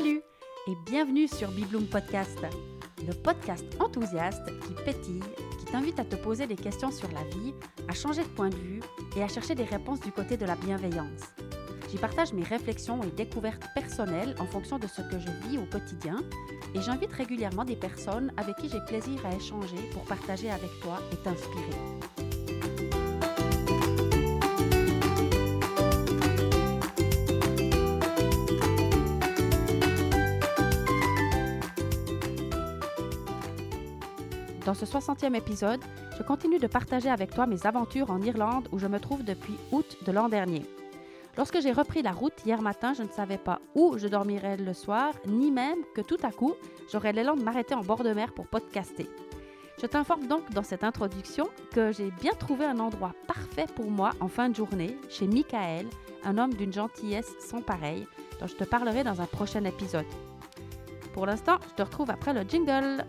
Salut et bienvenue sur Bibloom Podcast, le podcast enthousiaste qui pétille, qui t'invite à te poser des questions sur la vie, à changer de point de vue et à chercher des réponses du côté de la bienveillance. J'y partage mes réflexions et découvertes personnelles en fonction de ce que je vis au quotidien et j'invite régulièrement des personnes avec qui j'ai plaisir à échanger pour partager avec toi et t'inspirer. Dans ce 60e épisode, je continue de partager avec toi mes aventures en Irlande où je me trouve depuis août de l'an dernier. Lorsque j'ai repris la route hier matin, je ne savais pas où je dormirais le soir, ni même que tout à coup, j'aurais l'élan de m'arrêter en bord de mer pour podcaster. Je t'informe donc dans cette introduction que j'ai bien trouvé un endroit parfait pour moi en fin de journée, chez Michael, un homme d'une gentillesse sans pareil, dont je te parlerai dans un prochain épisode. Pour l'instant, je te retrouve après le jingle.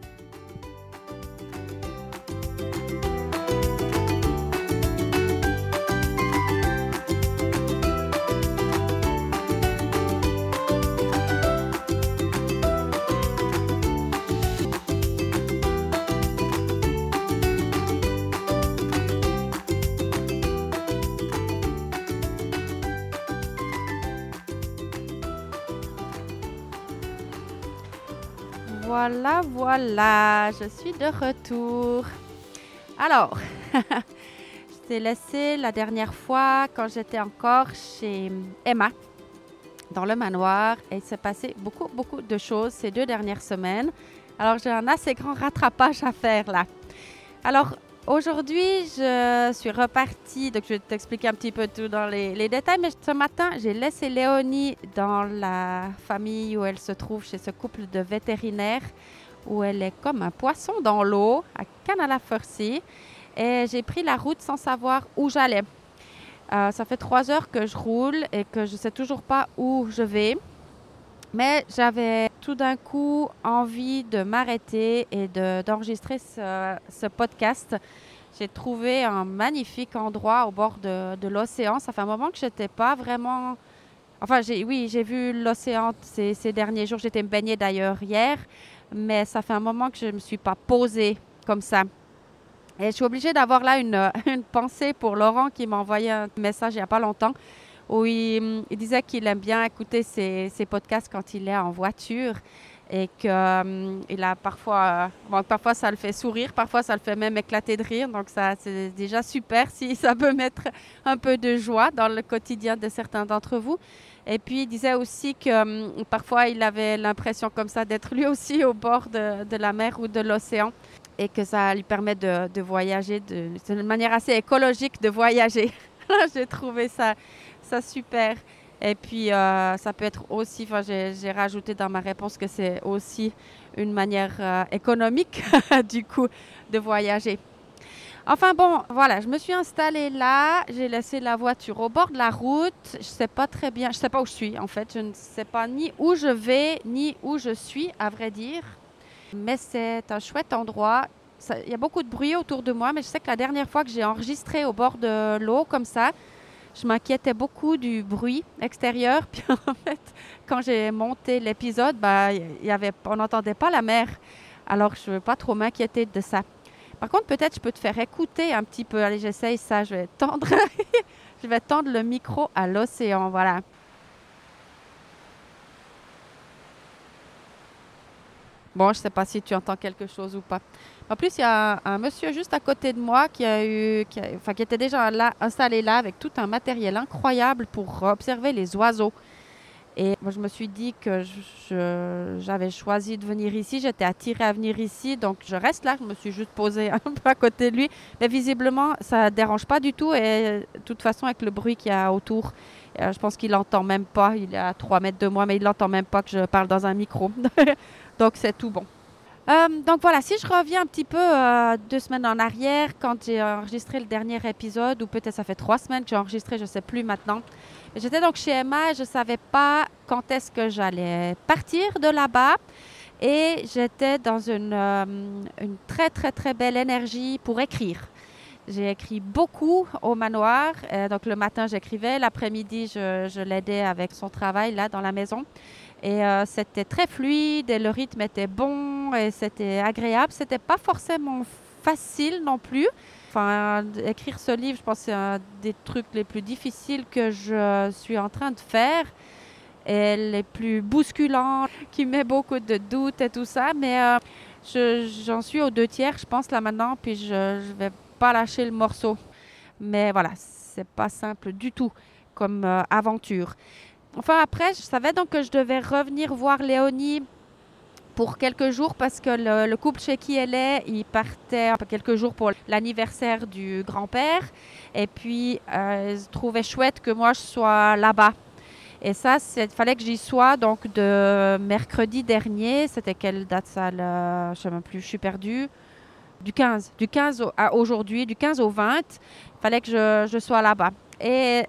Voilà, voilà, je suis de retour. Alors, je t'ai laissé la dernière fois quand j'étais encore chez Emma dans le manoir et il s'est passé beaucoup, beaucoup de choses ces deux dernières semaines. Alors, j'ai un assez grand rattrapage à faire là. Alors, Aujourd'hui, je suis repartie, donc je vais t'expliquer un petit peu tout dans les, détails, mais ce matin, j'ai laissé Léonie dans la famille où elle se trouve, chez ce couple de vétérinaires, où elle est comme un poisson dans l'eau, à Canala-Fursey, et j'ai pris la route sans savoir où j'allais. Euh, ça fait trois heures que je roule et que je ne sais toujours pas où je vais. Mais j'avais tout d'un coup envie de m'arrêter et d'enregistrer ce, podcast. J'ai trouvé un magnifique endroit au bord de, l'océan. Ça fait un moment que je n'étais pas vraiment... Enfin, oui, j'ai vu l'océan ces, ces, derniers jours. J'étais me baigner d'ailleurs hier, mais ça fait un moment que je ne me suis pas posée comme ça. Et je suis obligée d'avoir là une, une pensée pour Laurent qui m'a envoyé un message il n'y a pas longtemps où il, disait qu'il aime bien écouter ses, podcasts quand il est en voiture et qu'il euh, a parfois, parfois ça le fait sourire, parfois ça le fait même éclater de rire. Donc ça, c'est déjà super si ça peut mettre un peu de joie dans le quotidien de certains d'entre vous. Et puis il disait aussi que euh, parfois il avait l'impression comme ça d'être lui aussi au bord de, la mer ou de l'océan et que ça lui permet de, de voyager. C'est une manière assez écologique de voyager. J'ai trouvé ça ça super. Et puis, euh, ça peut être aussi, j'ai rajouté dans ma réponse que c'est aussi une manière euh, économique, du coup, de voyager. Enfin bon, voilà, je me suis installée là, j'ai laissé la voiture au bord de la route. Je sais pas très bien, je sais pas où je suis en fait. Je ne sais pas ni où je vais, ni où je suis, à vrai dire. Mais c'est un chouette endroit. Il y a beaucoup de bruit autour de moi, mais je sais que la dernière fois que j'ai enregistré au bord de l'eau comme ça, je m'inquiétais beaucoup du bruit extérieur. Puis en fait, quand j'ai monté l'épisode, bah, y avait, on n'entendait pas la mer. Alors, je ne veux pas trop m'inquiéter de ça. Par contre, peut-être je peux te faire écouter un petit peu. Allez, j'essaye ça. Je vais tendre, je vais tendre le micro à l'océan. Voilà. Bon, je ne sais pas si tu entends quelque chose ou pas. En plus, il y a un, monsieur juste à côté de moi qui a eu, enfin, qui était déjà installé là avec tout un matériel incroyable pour observer les oiseaux. Et moi, je me suis dit que j'avais choisi de venir ici. J'étais attirée à venir ici, donc je reste là. Je me suis juste posée un peu à côté de lui. Mais visiblement, ça ne dérange pas du tout. Et de toute façon, avec le bruit qu'il y a autour, euh, je pense qu'il n'entend même pas. Il est à 3 mètres de moi, mais il n'entend même pas que je parle dans un micro. donc, c'est tout bon. Euh, donc voilà, si je reviens un petit peu euh, deux semaines en arrière, quand j'ai enregistré le dernier épisode, ou peut-être ça fait trois semaines que j'ai enregistré, je ne sais plus maintenant. J'étais donc chez Emma je ne savais pas quand est-ce que j'allais partir de là-bas. Et j'étais dans une, euh, une, très très très belle énergie pour écrire. J'ai écrit beaucoup au manoir. donc le matin, j'écrivais. L'après-midi, je, l'aidais avec son travail là dans la maison. Et euh, c'était très fluide et le rythme était bon et c'était agréable. C'était pas forcément facile non plus. Enfin, écrire ce livre, je pense c'est un des trucs les plus difficiles que je suis en train de faire et les plus bousculants, qui met beaucoup de doutes et tout ça. Mais euh, j'en suis aux deux tiers, je pense, là maintenant, puis je vais pas lâcher le morceau. Mais voilà, c'est pas simple du tout comme euh, aventure. Enfin, après, je savais donc que je devais revenir voir Léonie pour quelques jours parce que le, couple chez qui elle est, il partait quelques jours pour l'anniversaire du grand-père. Et puis, euh, ils chouette que moi, je sois là-bas. Et ça, il fallait que j'y sois donc de mercredi dernier. C'était quelle date ça Je ne sais même plus, je suis perdue. Du 15, du 15 à aujourd'hui, du 15 au 20, il fallait que je, je sois là-bas. Et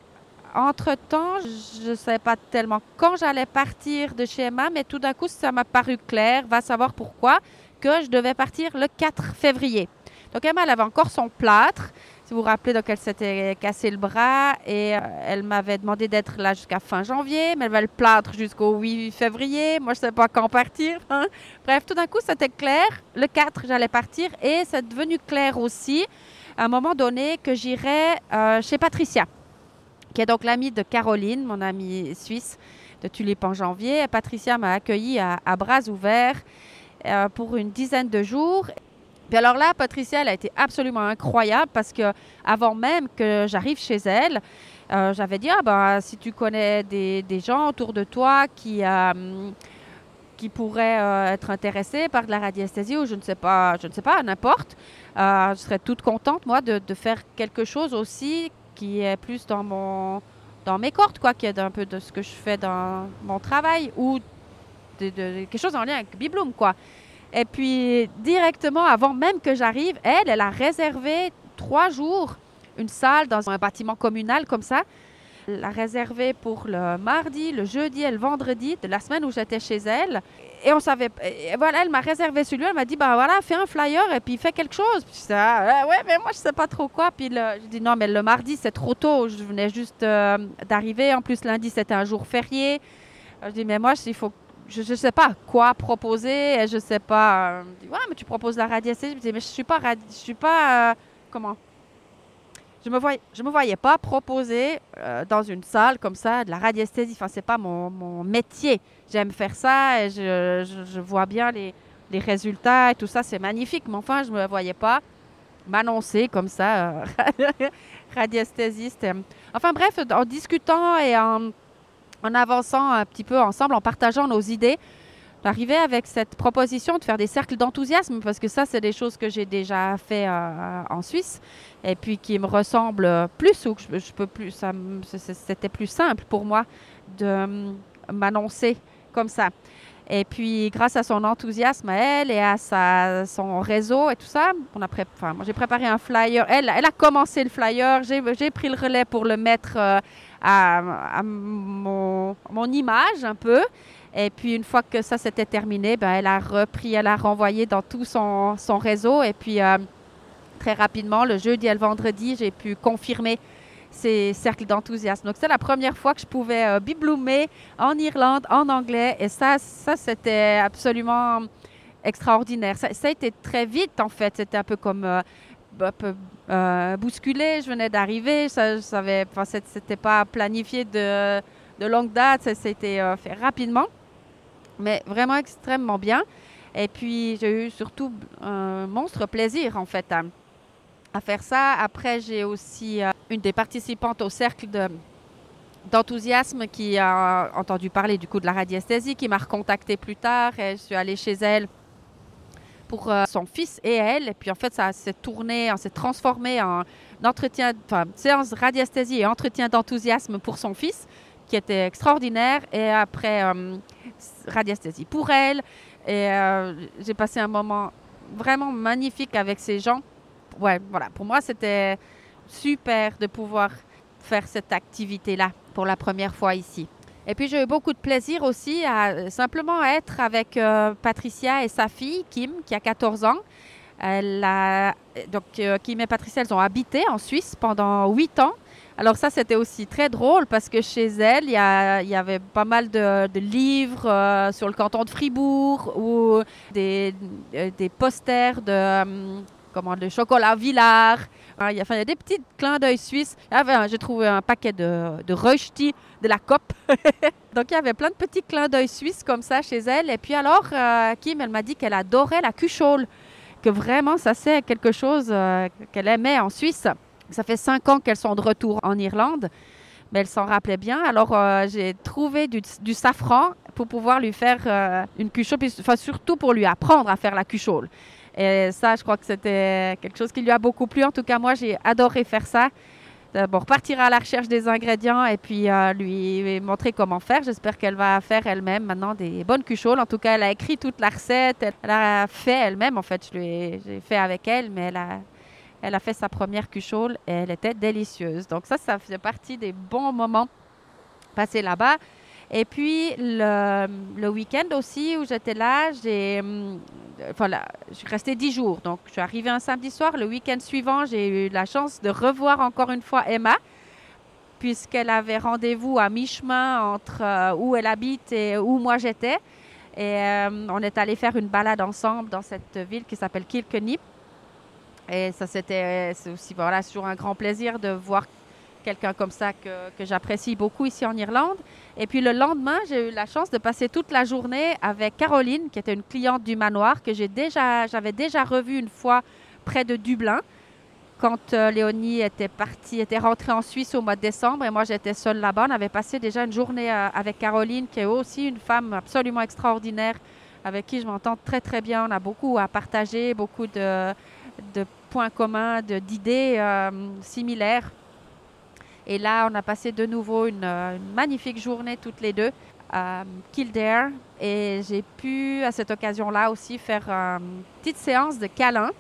entre-temps, je ne savais pas tellement quand j'allais partir de chez Emma, mais tout d'un coup, ça m'a paru clair, va savoir pourquoi, que je devais partir le 4 février. Donc Emma, elle avait encore son plâtre. Vous vous rappelez, donc elle s'était cassé le bras et euh, elle m'avait demandé d'être là jusqu'à fin janvier, mais elle avait le plâtre jusqu'au 8 février. Moi, je ne savais pas quand partir. Hein. Bref, tout d'un coup, c'était clair. Le 4, j'allais partir et c'est devenu clair aussi à un moment donné que j'irais euh, chez Patricia qui est donc l'amie de Caroline, mon amie suisse de Tulipe en janvier. Patricia m'a accueilli à, bras ouverts euh, pour une dizaine de jours. Puis alors là, Patricia, elle a été absolument incroyable parce que avant même que j'arrive chez elle, euh, j'avais dit ah ben si tu connais des, gens autour de toi qui euh, qui pourraient être intéressés par de la radiesthésie ou je ne sais pas, je ne sais pas, n'importe, je serais toute contente moi de, faire quelque chose aussi qui est plus dans mon dans mes cordes, quoi, qui est un peu de ce que je fais dans mon travail ou quelque chose en lien avec Bibloom, quoi. Et puis, directement, avant même que j'arrive, elle, elle a réservé trois jours une salle dans un bâtiment communal comme ça. Elle l'a réservé pour le mardi, le jeudi et le vendredi de la semaine où j'étais chez elle et on savait. voilà, elle m'a réservé celui-là. Elle m'a dit, bah voilà, fais un flyer et puis fais quelque chose. Puis je ah, ouais, mais moi, je sais pas trop quoi. Puis je dis, non, mais le mardi, c'est trop tôt. Je venais juste euh, d'arriver. En plus, lundi, c'était un jour férié. Je dis, mais moi, il faut. Je ne sais pas quoi proposer. Et je sais pas. Je dis, ouais, mais tu proposes la radiation. Je dis, mais je suis pas. Je suis pas. Euh, comment? Je me voyais, je me voyais pas proposer euh, dans une salle comme ça de la radiesthésie. Enfin, c'est pas mon, mon métier. J'aime faire ça et je, je, vois bien les, les, résultats et tout ça, c'est magnifique. Mais enfin, je me voyais pas m'annoncer comme ça, euh, radiesthésiste. Enfin bref, en discutant et en, en avançant un petit peu ensemble, en partageant nos idées, J'arrivais avec cette proposition de faire des cercles d'enthousiasme, parce que ça, c'est des choses que j'ai déjà fait euh, en Suisse, et puis qui me ressemblent plus, ou que je, peux plus, c'était plus simple pour moi de euh, m'annoncer comme ça. Et puis, grâce à son enthousiasme à elle et à son réseau et tout ça, on a j'ai préparé un flyer. Elle, elle a commencé le flyer. J'ai pris le relais pour le mettre euh, à, mon, image un peu. Et puis, une fois que ça s'était terminé, ben, elle a repris, elle a renvoyé dans tout son, son réseau. Et puis, euh, très rapidement, le jeudi et le vendredi, j'ai pu confirmer ces cercles d'enthousiasme. Donc, c'est la première fois que je pouvais euh, bibloomer en Irlande, en anglais. Et ça, ça c'était absolument extraordinaire. Ça, a été très vite, en fait. C'était un peu comme... Euh, euh, bousculé, je venais d'arriver, ça, savais, enfin, c'était pas planifié de, longue date, ça s'était fait rapidement mais vraiment extrêmement bien. Et puis, j'ai eu surtout un monstre plaisir, en fait, à, faire ça. Après, j'ai aussi euh, une des participantes au cercle de, d'enthousiasme qui a entendu parler du coup de la radiesthésie, qui m'a recontacté plus tard. Et je suis allée chez elle pour euh, son fils et elle. Et puis, en fait, ça s'est tourné, on s'est transformé en entretien, enfin, séance radiesthésie et entretien d'enthousiasme pour son fils, qui était extraordinaire. Et après... Euh, pour elle. Et euh, j'ai passé un moment vraiment magnifique avec ces gens. Ouais, voilà, pour moi, c'était super de pouvoir faire cette activité-là pour la première fois ici. Et puis j'ai eu beaucoup de plaisir aussi à simplement être avec euh, Patricia et sa fille, Kim, qui a 14 ans. Donc, Kim et Patricia, elles ont habité en Suisse pendant huit ans. Alors ça, c'était aussi très drôle parce que chez elle, il y, avait pas mal de, livres sur le canton de Fribourg ou des, des posters de, comment, de chocolat Villard. Il y, a, il y a des petits clins d'œil suisses. J'ai trouvé un paquet de, de de la COP. Donc, il y avait plein de petits clins d'œil suisses comme ça chez elle. Et puis alors, euh, Kim, elle m'a dit qu'elle adorait la cuchole, que vraiment, ça c'est quelque chose euh, qu'elle aimait en Suisse. Ça fait cinq ans qu'elles sont de retour en Irlande, mais elle s'en rappelait bien. Alors, euh, j'ai trouvé du, safran pour pouvoir lui faire une cuchole, enfin, surtout pour lui apprendre à faire la cuchole. Et ça, je crois que c'était quelque chose qui lui a beaucoup plu. En tout cas, moi, j'ai adoré faire ça. Bon, partir à la recherche des ingrédients et puis euh, lui montrer comment faire. J'espère qu'elle va faire elle-même maintenant des bonnes cucholes. En tout cas, elle a écrit toute la recette. Elle a fait elle-même. En fait, je l'ai fait avec elle, mais elle a, elle a fait sa première cuchole et elle était délicieuse. Donc ça, ça faisait partie des bons moments passés là-bas. Et puis le, week-end aussi où j'étais là, j'ai voilà, je suis restée dix jours. Donc, je suis arrivée un samedi soir. Le week-end suivant, j'ai eu la chance de revoir encore une fois Emma, puisqu'elle avait rendez-vous à mi-chemin entre euh, où elle habite et où moi j'étais. Et euh, on est allé faire une balade ensemble dans cette ville qui s'appelle Kilkenny. Et ça, c'était aussi, voilà, toujours un grand plaisir de voir quelqu'un comme ça que j'apprécie beaucoup ici en Irlande. Et puis le lendemain, j'ai eu la chance de passer toute la journée avec Caroline, qui était une cliente du manoir que j'ai déjà, j'avais déjà revue une fois près de Dublin, quand euh, Léonie était partie, était rentrée en Suisse au mois de décembre, et moi j'étais seule là-bas. On avait passé déjà une journée euh, avec Caroline, qui est aussi une femme absolument extraordinaire, avec qui je m'entends très très bien. On a beaucoup à partager, beaucoup de, points communs, d'idées euh, similaires. Et là, on a passé de nouveau une, euh, magnifique journée toutes les deux à Kildare. Et j'ai pu, à cette occasion-là aussi, faire une petite séance de câlins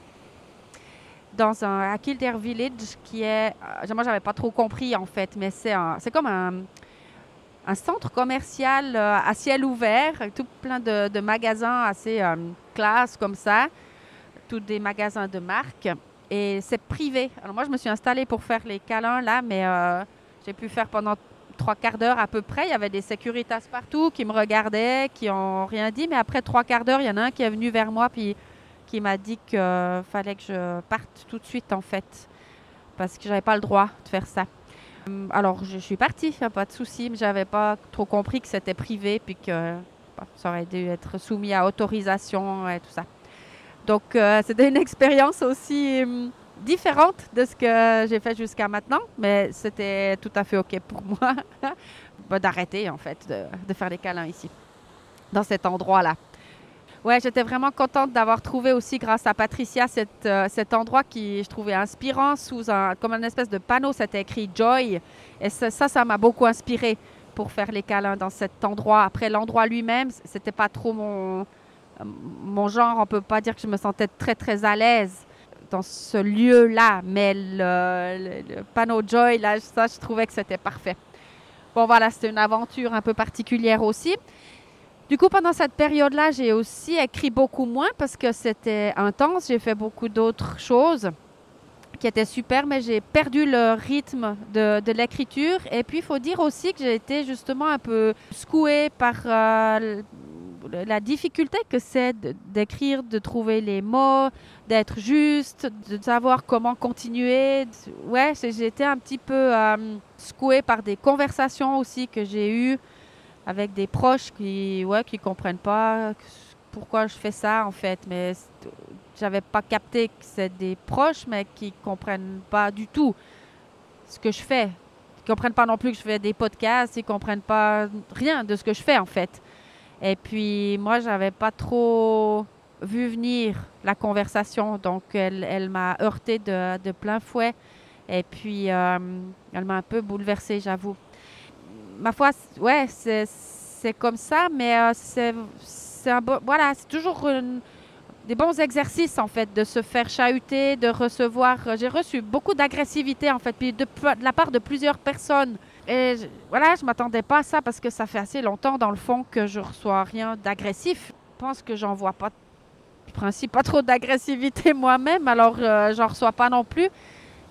dans un, à Kildare Village, qui est... Euh, moi, j'avais pas trop compris, en fait, mais c'est, comme un, centre commercial euh, à ciel ouvert, tout plein de, de magasins assez classe comme ça, tous des magasins de marque et c'est privé. Alors moi, je me suis installée pour faire les câlins là, mais euh, j'ai pu faire pendant trois quarts d'heure à peu près. Il y avait des sécuritas partout qui me regardaient, qui n'ont rien dit, mais après trois quarts d'heure, il y en a un qui est venu vers moi puis qui m'a dit qu'il fallait que je parte tout de suite en fait, parce que j'avais pas le droit de faire ça. Hum, alors je suis partie, pas de souci, mais j'avais pas trop compris que c'était privé puis que ça aurait dû être soumis à autorisation et tout ça. Donc, euh, c'était une expérience aussi hum, différente de ce que j'ai fait jusqu'à maintenant, mais c'était tout à fait OK pour moi bah, d'arrêter, en fait, de, faire des câlins ici, dans cet endroit-là. Ouais, j'étais vraiment contente d'avoir trouvé aussi, grâce à Patricia, euh, cet endroit qui je trouvais inspirant, sous un, comme une espèce de panneau, c'était écrit Joy. Et ça, ça m'a beaucoup inspiré pour faire les câlins dans cet endroit. Après, l'endroit lui-même, c'était pas trop mon, mon genre, on peut pas dire que je me sentais très très à l'aise dans ce lieu-là, mais le, panneau Joy, là, ça, je trouvais que c'était parfait. Bon, voilà, c'était une aventure un peu particulière aussi. Du coup, pendant cette période-là, j'ai aussi écrit beaucoup moins parce que c'était intense. J'ai fait beaucoup d'autres choses qui étaient super, mais j'ai perdu le rythme de, l'écriture. Et puis, il faut dire aussi que j'ai été justement un peu secouée par euh, la difficulté que c'est d'écrire, de trouver les mots, d'être juste, de savoir comment continuer. Ouais, j'étais un petit peu euh, secouée par des conversations aussi que j'ai eues avec des proches qui ouais qui comprennent pas pourquoi je fais ça en fait, mais j'avais pas capté que c'est des proches mais qui comprennent pas du tout ce que je fais. Ils comprennent pas non plus que je fais des podcasts, ils comprennent pas rien de ce que je fais en fait. Et puis, moi, je n'avais pas trop vu venir la conversation. Donc, elle, elle m'a heurté de, de, plein fouet. Et puis, euh, elle m'a un peu bouleversée, j'avoue. Ma foi, ouais, c'est comme ça, mais euh, c'est voilà, c'est toujours des bons exercices, en fait, de se faire chahuter, de recevoir. J'ai reçu beaucoup d'agressivité, en fait, puis de la part de plusieurs personnes et voilà, je m'attendais pas à ça parce que ça fait assez longtemps, dans le fond, que je reçois rien d'agressif. Je pense que j'en vois pas principe, pas trop d'agressivité moi-même, alors euh, j'en reçois pas non plus.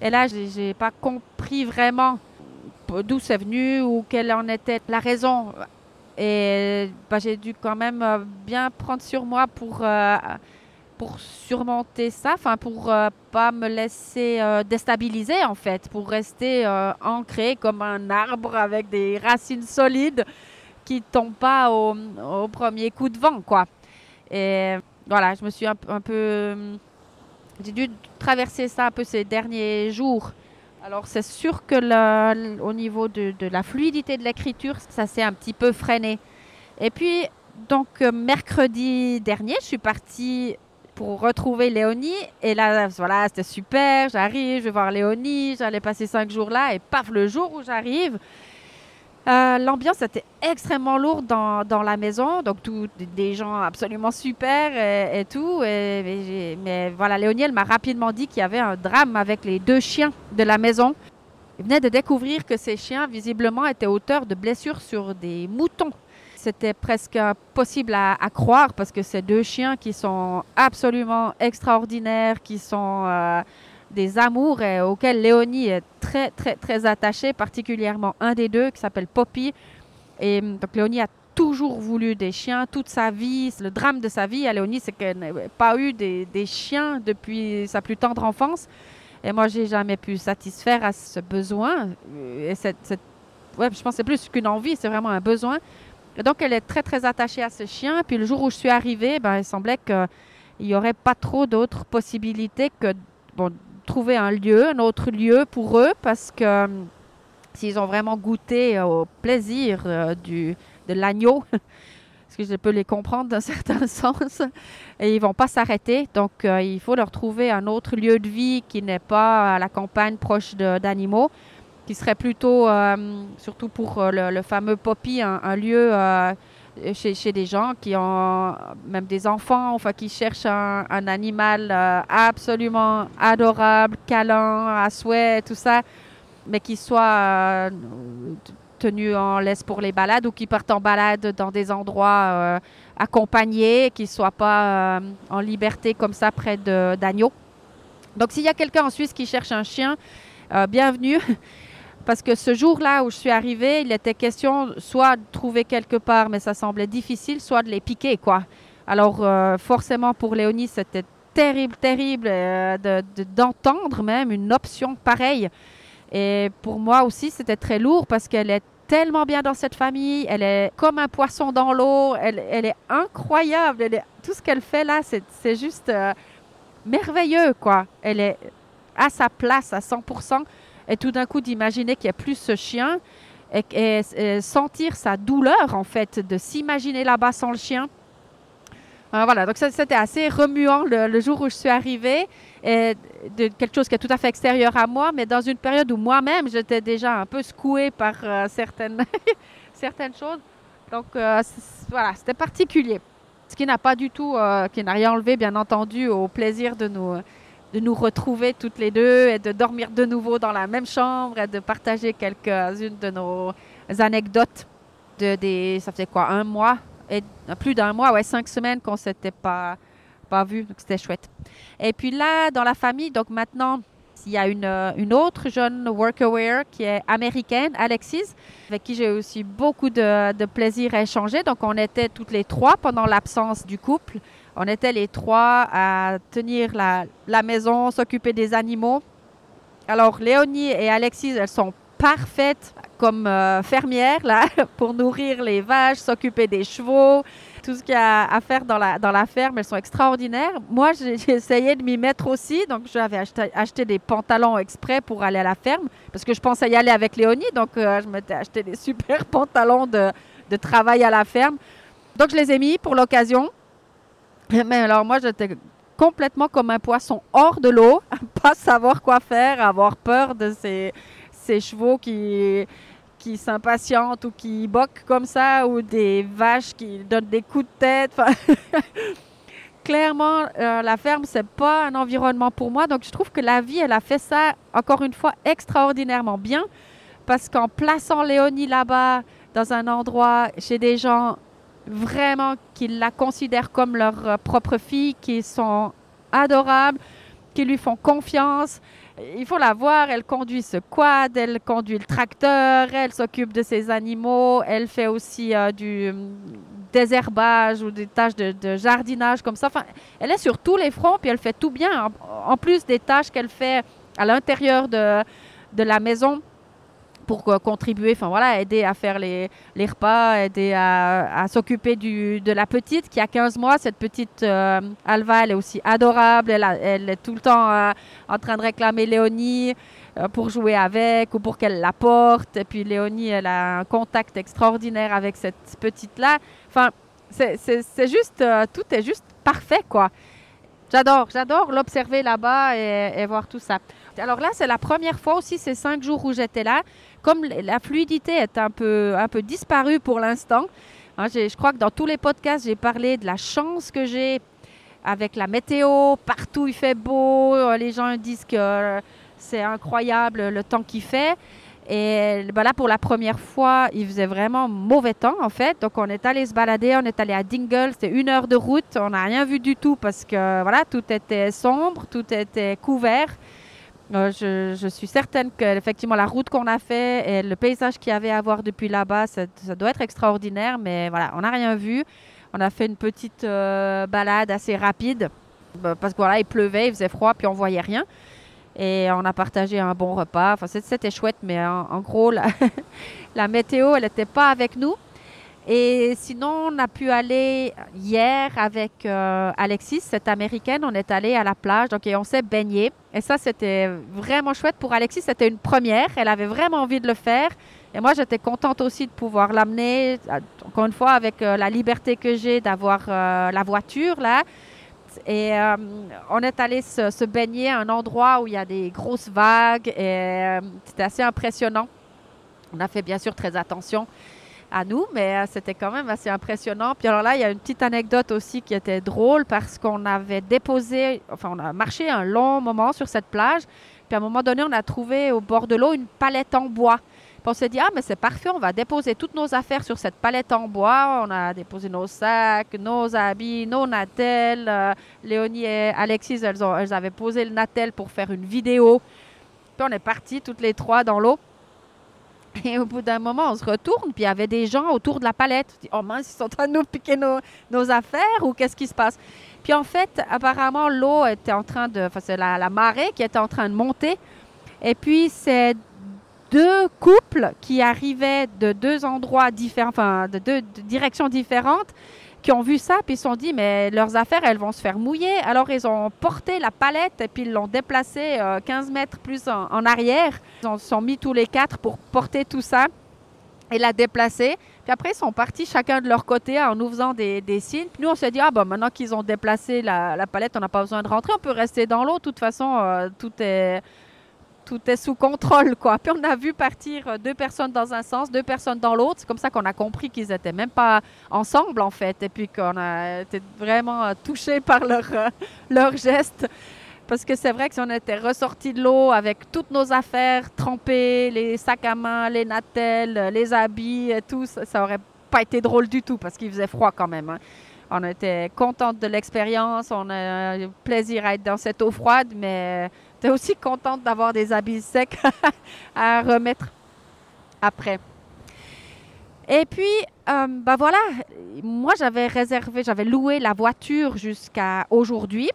Et là, j'ai pas compris vraiment d'où c'est venu ou quelle en était la raison. Et bah, j'ai dû quand même euh, bien prendre sur moi pour, euh, pour surmonter ça, enfin pour ne pas me laisser déstabiliser en fait, pour rester ancré comme un arbre avec des racines solides qui tombent pas au, premier coup de vent, quoi. Et voilà, je me suis un, peu. Euh, j'ai dû traverser ça un peu ces derniers jours. Alors, c'est sûr que au niveau de, la fluidité de l'écriture, ça s'est un petit peu freiné. Et puis, donc, euh, mercredi dernier, je suis partie pour retrouver Léonie. Et là, voilà, c'était super. J'arrive, je vais voir Léonie. J'allais passer cinq jours là. Et paf, le jour où j'arrive, euh, l'ambiance était extrêmement lourde dans, la maison, donc tout, des gens absolument super et, tout. mais voilà, Léoniel m'a rapidement dit qu'il y avait un drame avec les deux chiens de la maison. Il venait de découvrir que ces chiens, visiblement, étaient auteurs de blessures sur des moutons. C'était presque impossible à, croire parce que ces deux chiens qui sont absolument extraordinaires, qui sont... Euh, des amours et auxquels Léonie est très, très, très attachée, particulièrement un des deux qui s'appelle Poppy. Et hum, donc Léonie a toujours voulu des chiens toute sa vie. Le drame de sa vie à Léonie, c'est qu'elle n'avait pas eu des, chiens depuis sa plus tendre enfance. Et moi, j'ai jamais pu satisfaire à ce besoin. Et cette, je pense que c'est plus qu'une envie, c'est vraiment un besoin. Et donc, elle est très, très attachée à ce chien. Puis le jour où je suis arrivée, ben, il semblait qu'il n'y aurait pas trop d'autres possibilités que bon, trouver un lieu, un autre lieu pour eux parce que euh, s'ils ont vraiment goûté au plaisir euh, du, de l'agneau, parce que je peux les comprendre d'un certain sens, et ils vont pas s'arrêter. Donc, euh, il faut leur trouver un autre lieu de vie qui n'est pas à la campagne proche d'animaux, qui serait plutôt, surtout pour le, fameux Poppy, un, lieu chez, des gens qui ont même des enfants, enfin qui cherchent un, animal euh, absolument adorable, câlin, à souhait, tout ça, mais qui soit euh, tenu en laisse pour les balades ou qui partent en balade dans des endroits euh, accompagnés, qui ne soient pas en liberté comme ça près d'agneaux. Donc s'il y a quelqu'un en Suisse qui cherche un chien, bienvenue. Parce que ce jour-là où je suis arrivée, il était question soit de trouver quelque part, mais ça semblait difficile, soit de les piquer, quoi. Alors, euh, forcément, pour Léonie, c'était terrible, terrible euh, d'entendre même une option pareille. Et pour moi aussi, c'était très lourd parce qu'elle est tellement bien dans cette famille. Elle est comme un poisson dans l'eau. Elle, est incroyable. Tout ce qu'elle fait là, c'est juste euh, merveilleux, quoi. Elle est à sa place à 100%. Et tout d'un coup, d'imaginer qu'il n'y a plus ce chien et, sentir sa douleur, en fait, de s'imaginer là-bas sans le chien. Euh, voilà, donc c'était assez remuant le, jour où je suis arrivée, de quelque chose qui est tout à fait extérieur à moi, mais dans une période où moi-même j'étais déjà un peu secouée par euh, certaines, certaines choses. Donc euh, voilà, c'était particulier. Ce qui n'a pas du tout, qui n'a rien enlevé, bien entendu, au plaisir de nous de nous retrouver toutes les deux et de dormir de nouveau dans la même chambre et de partager quelques-unes de nos anecdotes de des ça fait quoi un mois et plus d'un mois ouais cinq semaines qu'on s'était pas pas vu donc c'était chouette et puis là dans la famille donc maintenant il y a une, une autre jeune workaware qui est américaine, Alexis, avec qui j'ai aussi beaucoup de, de plaisir à échanger. Donc, on était toutes les trois pendant l'absence du couple. On était les trois à tenir la, la maison, s'occuper des animaux. Alors, Léonie et Alexis, elles sont parfaites comme euh, fermières là, pour nourrir les vaches, s'occuper des chevaux, tout ce qu'il y a à faire dans la, dans la ferme. Elles sont extraordinaires. Moi, j'ai essayé de m'y mettre aussi. Donc, j'avais acheté, acheté, des pantalons exprès pour aller à la ferme parce que je pensais y aller avec Léonie. Donc, euh, je m'étais acheté des super pantalons de, de travail à la ferme. Donc, je les ai mis pour l'occasion. Mais alors moi, j'étais complètement comme un poisson hors de l'eau, pas savoir quoi faire, avoir peur de ces, chevaux qui, qui s'impatientent ou qui boquent comme ça, ou des vaches qui donnent des coups de tête. Clairement, euh, la ferme, c'est pas un environnement pour moi. Donc, je trouve que la vie, elle a fait ça, encore une fois, extraordinairement bien. Parce qu'en plaçant Léonie là-bas, dans un endroit chez des gens vraiment qu'ils la considèrent comme leur euh, propre fille, qui sont adorables, qui lui font confiance. Il faut la voir, elle conduit ce quad, elle conduit le tracteur, elle s'occupe de ses animaux, elle fait aussi euh, du mm, désherbage ou des tâches de, jardinage comme ça. Enfin, elle est sur tous les fronts, puis elle fait tout bien, en, plus des tâches qu'elle fait à l'intérieur de, de la maison pour contribuer, enfin voilà, aider à faire les, repas, aider à, s'occuper de la petite qui a 15 mois. Cette petite euh, Alva, elle est aussi adorable. Elle, est tout le temps euh, en train de réclamer Léonie euh, pour jouer avec ou pour qu'elle la porte. Et puis Léonie, elle a un contact extraordinaire avec cette petite-là. Enfin, c'est juste, tout est juste parfait, quoi. J'adore, j'adore l'observer là-bas et, et voir tout ça. Alors là, c'est la première fois aussi, ces cinq jours où j'étais là, comme la fluidité est un peu, un peu disparue pour l'instant, hein, je crois que dans tous les podcasts, j'ai parlé de la chance que j'ai avec la météo. Partout, il fait beau. Euh, les gens disent que c'est incroyable le temps qu'il fait. Et ben là, pour la première fois, il faisait vraiment mauvais temps, en fait. Donc, on est allé se balader, on est allé à Dingle, c'était une heure de route. On n'a rien vu du tout parce que, voilà, tout était sombre, tout était couvert. Euh, je, suis certaine que la route qu'on a fait et le paysage qu'il y avait à voir depuis là-bas, ça, doit être extraordinaire. Mais voilà, on n'a rien vu. On a fait une petite euh, balade assez rapide bah, parce que voilà, il pleuvait, il faisait froid, puis on voyait rien. Et on a partagé un bon repas. Enfin, c'était chouette, mais en, gros, la, la météo, elle n'était pas avec nous. Et sinon, on a pu aller hier avec euh, Alexis, cette américaine. On est allé à la plage, donc et on s'est baigné. Et ça, c'était vraiment chouette pour Alexis. C'était une première. Elle avait vraiment envie de le faire. Et moi, j'étais contente aussi de pouvoir l'amener, euh, encore une fois, avec euh, la liberté que j'ai d'avoir la voiture là. Et on est allé se, se, baigner à un endroit où il y a des grosses vagues. Et c'était assez impressionnant. On a fait bien sûr très attention à nous, mais euh, c'était quand même assez impressionnant. Puis alors là, il y a une petite anecdote aussi qui était drôle parce qu'on avait déposé, enfin, on a marché un long moment sur cette plage. Puis à un moment donné, on a trouvé au bord de l'eau une palette en bois. On s'est dit, ah, mais c'est parfait, on va déposer toutes nos affaires sur cette palette en bois. On a déposé nos sacs, nos habits, nos natels. Euh, Léonie et Alexis, elles, ont, elles avaient posé le natel pour faire une vidéo. Puis on est partis toutes les trois dans l'eau. Et au bout d'un moment, on se retourne, puis il y avait des gens autour de la palette. On dit, oh mince, ils sont en train de nous piquer nos, affaires ou qu'est-ce qui se passe? Puis en fait, apparemment, l'eau était en train de. Enfin, c'est la, marée qui était en train de monter. Et puis, c'est deux couples qui arrivaient de deux endroits différents, enfin, de deux directions différentes, qui ont vu ça, puis ils se sont dit, mais leurs affaires, elles vont se faire mouiller. Alors, ils ont porté la palette et puis ils l'ont déplacée 15 euh, mètres plus en, arrière. Ils se sont mis tous les quatre pour porter tout ça et la déplacer. Puis après, ils sont partis chacun de leur côté en nous faisant des, signes. Puis nous, on s'est dit, ah bon, maintenant qu'ils ont déplacé la, palette, on n'a pas besoin de rentrer, on peut rester dans l'eau. De toute façon, euh, tout est tout est sous contrôle, quoi. Puis on a vu partir euh, deux personnes dans un sens, deux personnes dans l'autre. C'est comme ça qu'on a compris qu'ils n'étaient même pas ensemble, en fait. Et puis qu'on a été vraiment euh, touchés par leurs euh, gestes. Parce que c'est vrai que si on était ressorti de l'eau avec toutes nos affaires trempées, les sacs à main, les natels, les habits et tout, ça, n'aurait aurait pas été drôle du tout parce qu'il faisait froid quand même. Hein. On était contente de l'expérience, on a eu plaisir à être dans cette eau froide, mais J'étais aussi contente d'avoir des habits secs à remettre après. Et puis, euh, ben voilà, moi j'avais réservé, j'avais loué la voiture jusqu'à aujourd'hui.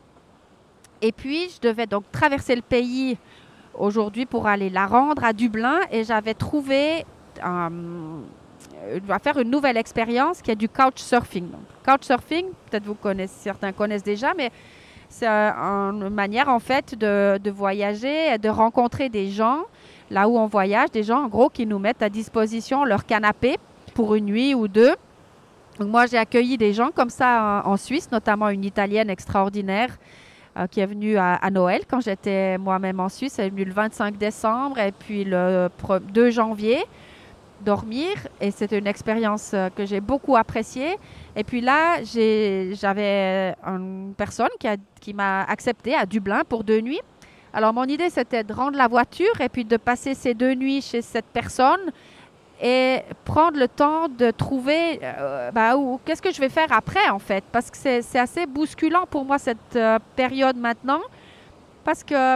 Et puis, je devais donc traverser le pays aujourd'hui pour aller la rendre à Dublin. Et j'avais trouvé euh, à faire une nouvelle expérience qui est du couchsurfing. Couchsurfing, peut-être vous connaissez, certains connaissent déjà, mais c'est une manière en fait de, de, voyager, de rencontrer des gens là où on voyage, des gens en gros qui nous mettent à disposition leur canapé pour une nuit ou deux. moi j'ai accueilli des gens comme ça en, Suisse, notamment une Italienne extraordinaire euh, qui est venue à, Noël quand j'étais moi-même en Suisse. Elle est venue le 25 décembre et puis le 2 janvier dormir et c'était une expérience euh, que j'ai beaucoup appréciée. Et puis là, j'avais une personne qui, m'a accepté à Dublin pour deux nuits. Alors mon idée, c'était de rendre la voiture et puis de passer ces deux nuits chez cette personne et prendre le temps de trouver euh, bah, qu'est-ce que je vais faire après en fait? Parce que c'est c'est assez bousculant pour moi cette euh, période maintenant. Parce que,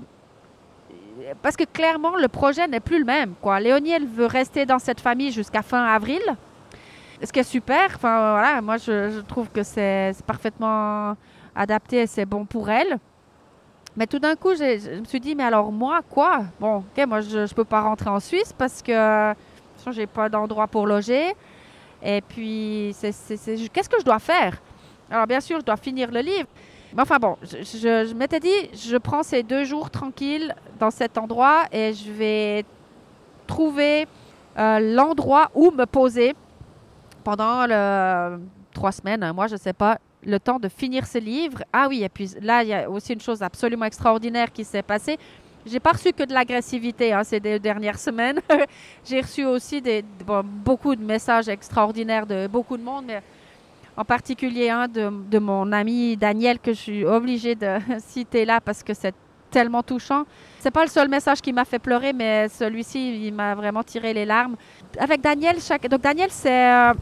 parce que clairement le projet n'est plus le même. Quoi. Léonie, elle veut rester dans cette famille jusqu'à fin avril. Ce qui est super. Enfin, voilà, moi je, je trouve que c'est parfaitement adapté et c'est bon pour elle. Mais tout d'un coup, je me suis dit, mais alors moi, quoi? Bon, ok, moi je ne peux pas rentrer en Suisse parce que façon, j'ai pas d'endroit pour loger. Et puis, qu'est-ce que je dois faire? Alors, bien sûr, je dois finir le livre. Mais enfin bon, je, m'étais dit, je prends ces deux jours tranquilles dans cet endroit et je vais trouver euh, l'endroit où me poser pendant trois semaines, un mois, je ne sais pas, le temps de finir ce livre. Ah oui, et puis là, il y a aussi une chose absolument extraordinaire qui s'est passée. J'ai pas reçu que de l'agressivité hein, ces deux dernières semaines. J'ai reçu aussi beaucoup de messages extraordinaires de beaucoup de monde, en particulier un de, mon ami Daniel que je suis obligée de citer là parce que c'est tellement touchant. C'est pas le seul message qui m'a fait pleurer, mais celui-ci, il m'a vraiment tiré les larmes. Avec Daniel, chaque... donc Daniel, c'est euh,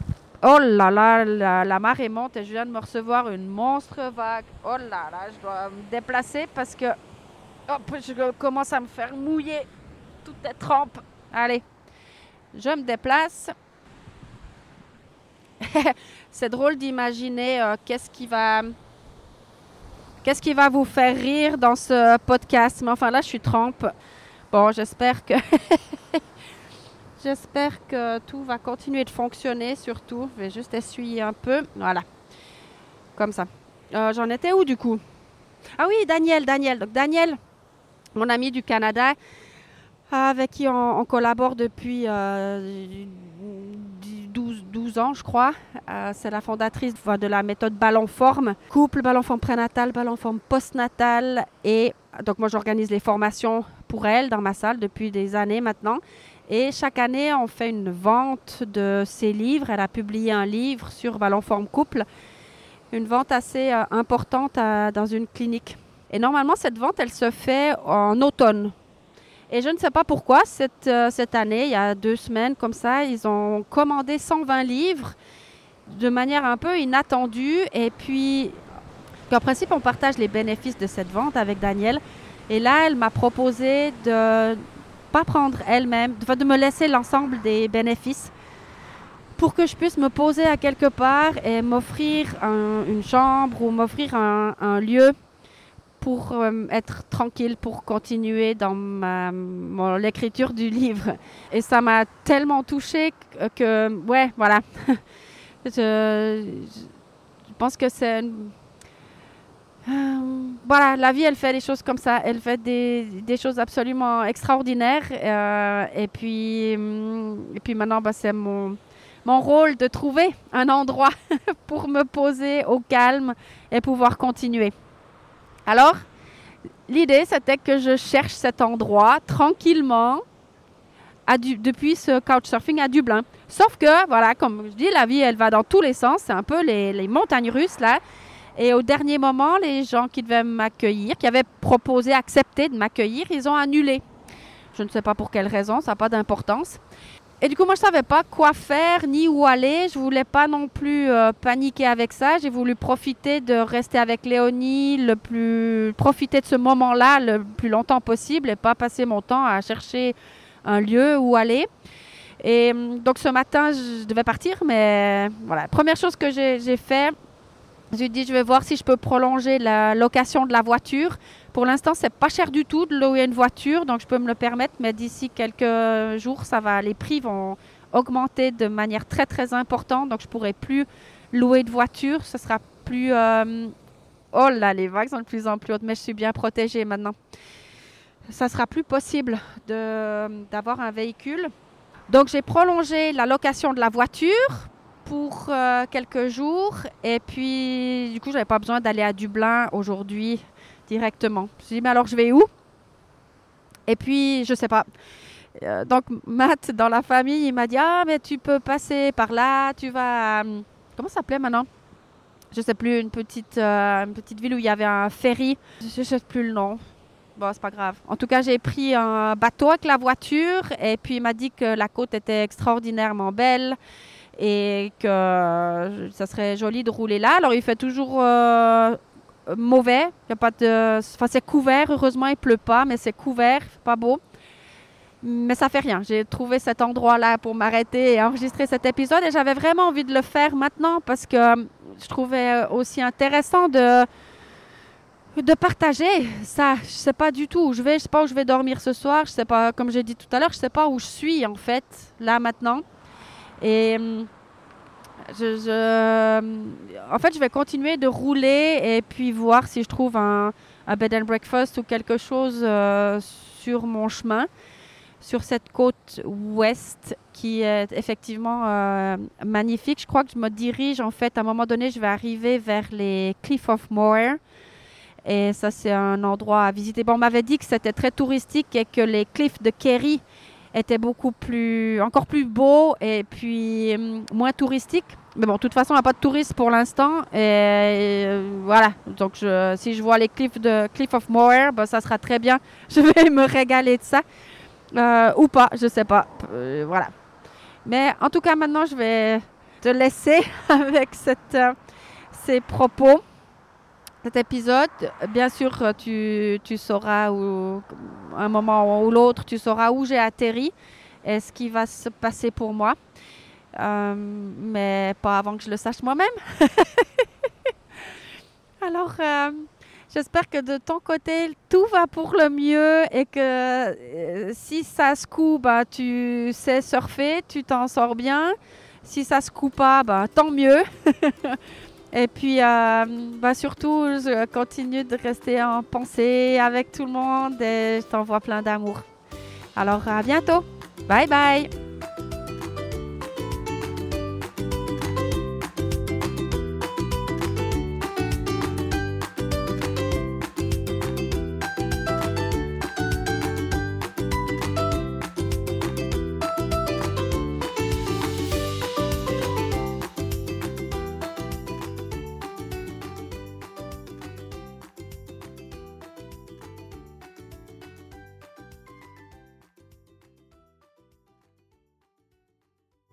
oh là là, la, la marée monte et je viens de me recevoir une monstre vague. Oh là là, je dois me déplacer parce que je commence à me faire mouiller. Tout est trempe. Allez, je me déplace. c'est drôle d'imaginer euh, qu'est-ce qui va qu'est-ce qui va vous faire rire dans ce podcast. Mais enfin là, je suis trempe. Bon, j'espère que j'espère que tout va continuer de fonctionner. Surtout, je vais juste essuyer un peu. Voilà, comme ça. Euh, J'en étais où du coup? Ah oui, Daniel, Daniel. Donc Daniel, mon ami du Canada, avec qui on, collabore depuis euh, 12, 12 ans, je crois. Euh, c'est la fondatrice de la méthode Ballon Forme, couple, ballon forme prénatal, ballon forme postnatal. Et donc, moi, j'organise les formations pour elle dans ma salle depuis des années maintenant. Et chaque année, on fait une vente de ses livres. Elle a publié un livre sur ballon forme couple, une vente assez euh, importante à- dans une clinique. Et normalement, cette vente, elle se fait en automne. Et je ne sais pas pourquoi, cette, euh, cette année, il y a deux semaines comme ça, ils ont commandé 120 livres de manière un peu inattendue. Et puis, en principe, on partage les bénéfices de cette vente avec Daniel. Et là, elle m'a proposé de pas prendre elle-même, de, de me laisser l'ensemble des bénéfices pour que je puisse me poser à quelque part et m'offrir un- une chambre ou m'offrir un lieu pour euh, être tranquille, pour continuer dans l'écriture du livre. Et ça m'a tellement touchée que, ouais, voilà. je, pense que c'est... Euh, voilà, la vie, elle fait des choses comme ça. Elle fait des, des choses absolument extraordinaires. euh, et, puis, hum, et puis maintenant, bah, c'est mon, mon rôle de trouver un endroit pour me poser au calme et pouvoir continuer. Alors, l'idée, c'était que je cherche cet endroit tranquillement depuis ce couchsurfing à Dublin. Sauf que, voilà, comme je dis, la vie, elle va dans tous les sens. C'est un peu les, les montagnes russes, là. Et au dernier moment, les gens qui devaient m'accueillir, qui avaient proposé, accepté de m'accueillir, ils ont annulé. Je ne sais pas pour quelle raison, ça n'a pas d'importance. Et du coup, moi, je ne savais pas quoi faire ni où aller. Je voulais pas non plus euh, paniquer avec ça. J'ai voulu profiter de rester avec Léonie, le plus profiter de ce moment-là le plus longtemps possible et pas passer mon temps à chercher un lieu où aller. Et hum, donc ce matin, je devais partir, mais voilà. Première chose que j'ai fait, j'ai dit je vais voir si je peux prolonger la location de la voiture. Pour l'instant, c'est pas cher du tout de louer une voiture, donc je peux me le permettre. Mais d'ici quelques jours, ça va, les prix vont augmenter de manière très très importante, donc je pourrai plus louer de voiture. Ce sera plus euh, oh là, les vagues sont de plus en plus hautes, mais je suis bien protégée maintenant. Ça sera plus possible d'avoir un véhicule. Donc j'ai prolongé la location de la voiture pour euh, quelques jours et puis du coup j'avais pas besoin d'aller à Dublin aujourd'hui directement. Je me suis dit mais alors je vais où? Et puis je sais pas. Euh, donc Matt dans la famille il m'a dit ah mais tu peux passer par là, tu vas à- comment ça s'appelait maintenant? Je sais plus une petite euh, une petite ville où il y avait un ferry. Je sais plus le nom. Bon, c'est pas grave. En tout cas, j'ai pris un bateau avec la voiture et puis il m'a dit que la côte était extraordinairement belle et que ça serait joli de rouler là. Alors, il fait toujours euh, mauvais. Y a pas de... Enfin, c'est couvert. Heureusement, il pleut pas, mais c'est couvert. Pas beau. Mais ça fait rien. J'ai trouvé cet endroit-là pour m'arrêter et enregistrer cet épisode et j'avais vraiment envie de le faire maintenant parce que je trouvais aussi intéressant de de partager ça. Je sais pas du tout où je vais, je sais pas où je vais dormir ce soir, je sais pas, comme j'ai dit tout à l'heure, je sais pas où je suis en fait, là maintenant. Et je, en fait, je vais continuer de rouler et puis voir si je trouve un, bed and breakfast ou quelque chose euh, sur mon chemin, sur cette côte ouest qui est effectivement euh, magnifique. Je crois que je me dirige en fait, à un moment donné, je vais arriver vers les Cliff of Moher et ça, c'est un endroit à visiter. Bon, on m'avait dit que c'était très touristique et que les cliffs de Kerry étaient beaucoup plus, encore plus beaux et puis hum, moins touristiques. Mais bon, de toute façon, on n'a pas de touristes pour l'instant. Et, euh, voilà. Donc, si je vois les cliffs de Cliff of Moher, ben, ça sera très bien. Je vais me régaler de ça. Euh, ou pas, je sais pas. Euh, voilà. Mais en tout cas, maintenant, je vais te laisser avec ces propos cet épisode, bien sûr, tu, tu sauras où, un moment ou l'autre, tu sauras où j'ai atterri et ce qui va se passer pour moi. Euh, mais pas avant que je le sache moi-même. Alors, euh, j'espère que de ton côté, tout va pour le mieux et que euh, si ça se coupe, bah, tu sais surfer, tu t'en sors bien. Si ça se coupe pas, bah, tant mieux. Et puis, euh, bah surtout, je continue de rester en pensée avec tout le monde et je t'envoie plein d'amour. Alors, à bientôt. Bye bye.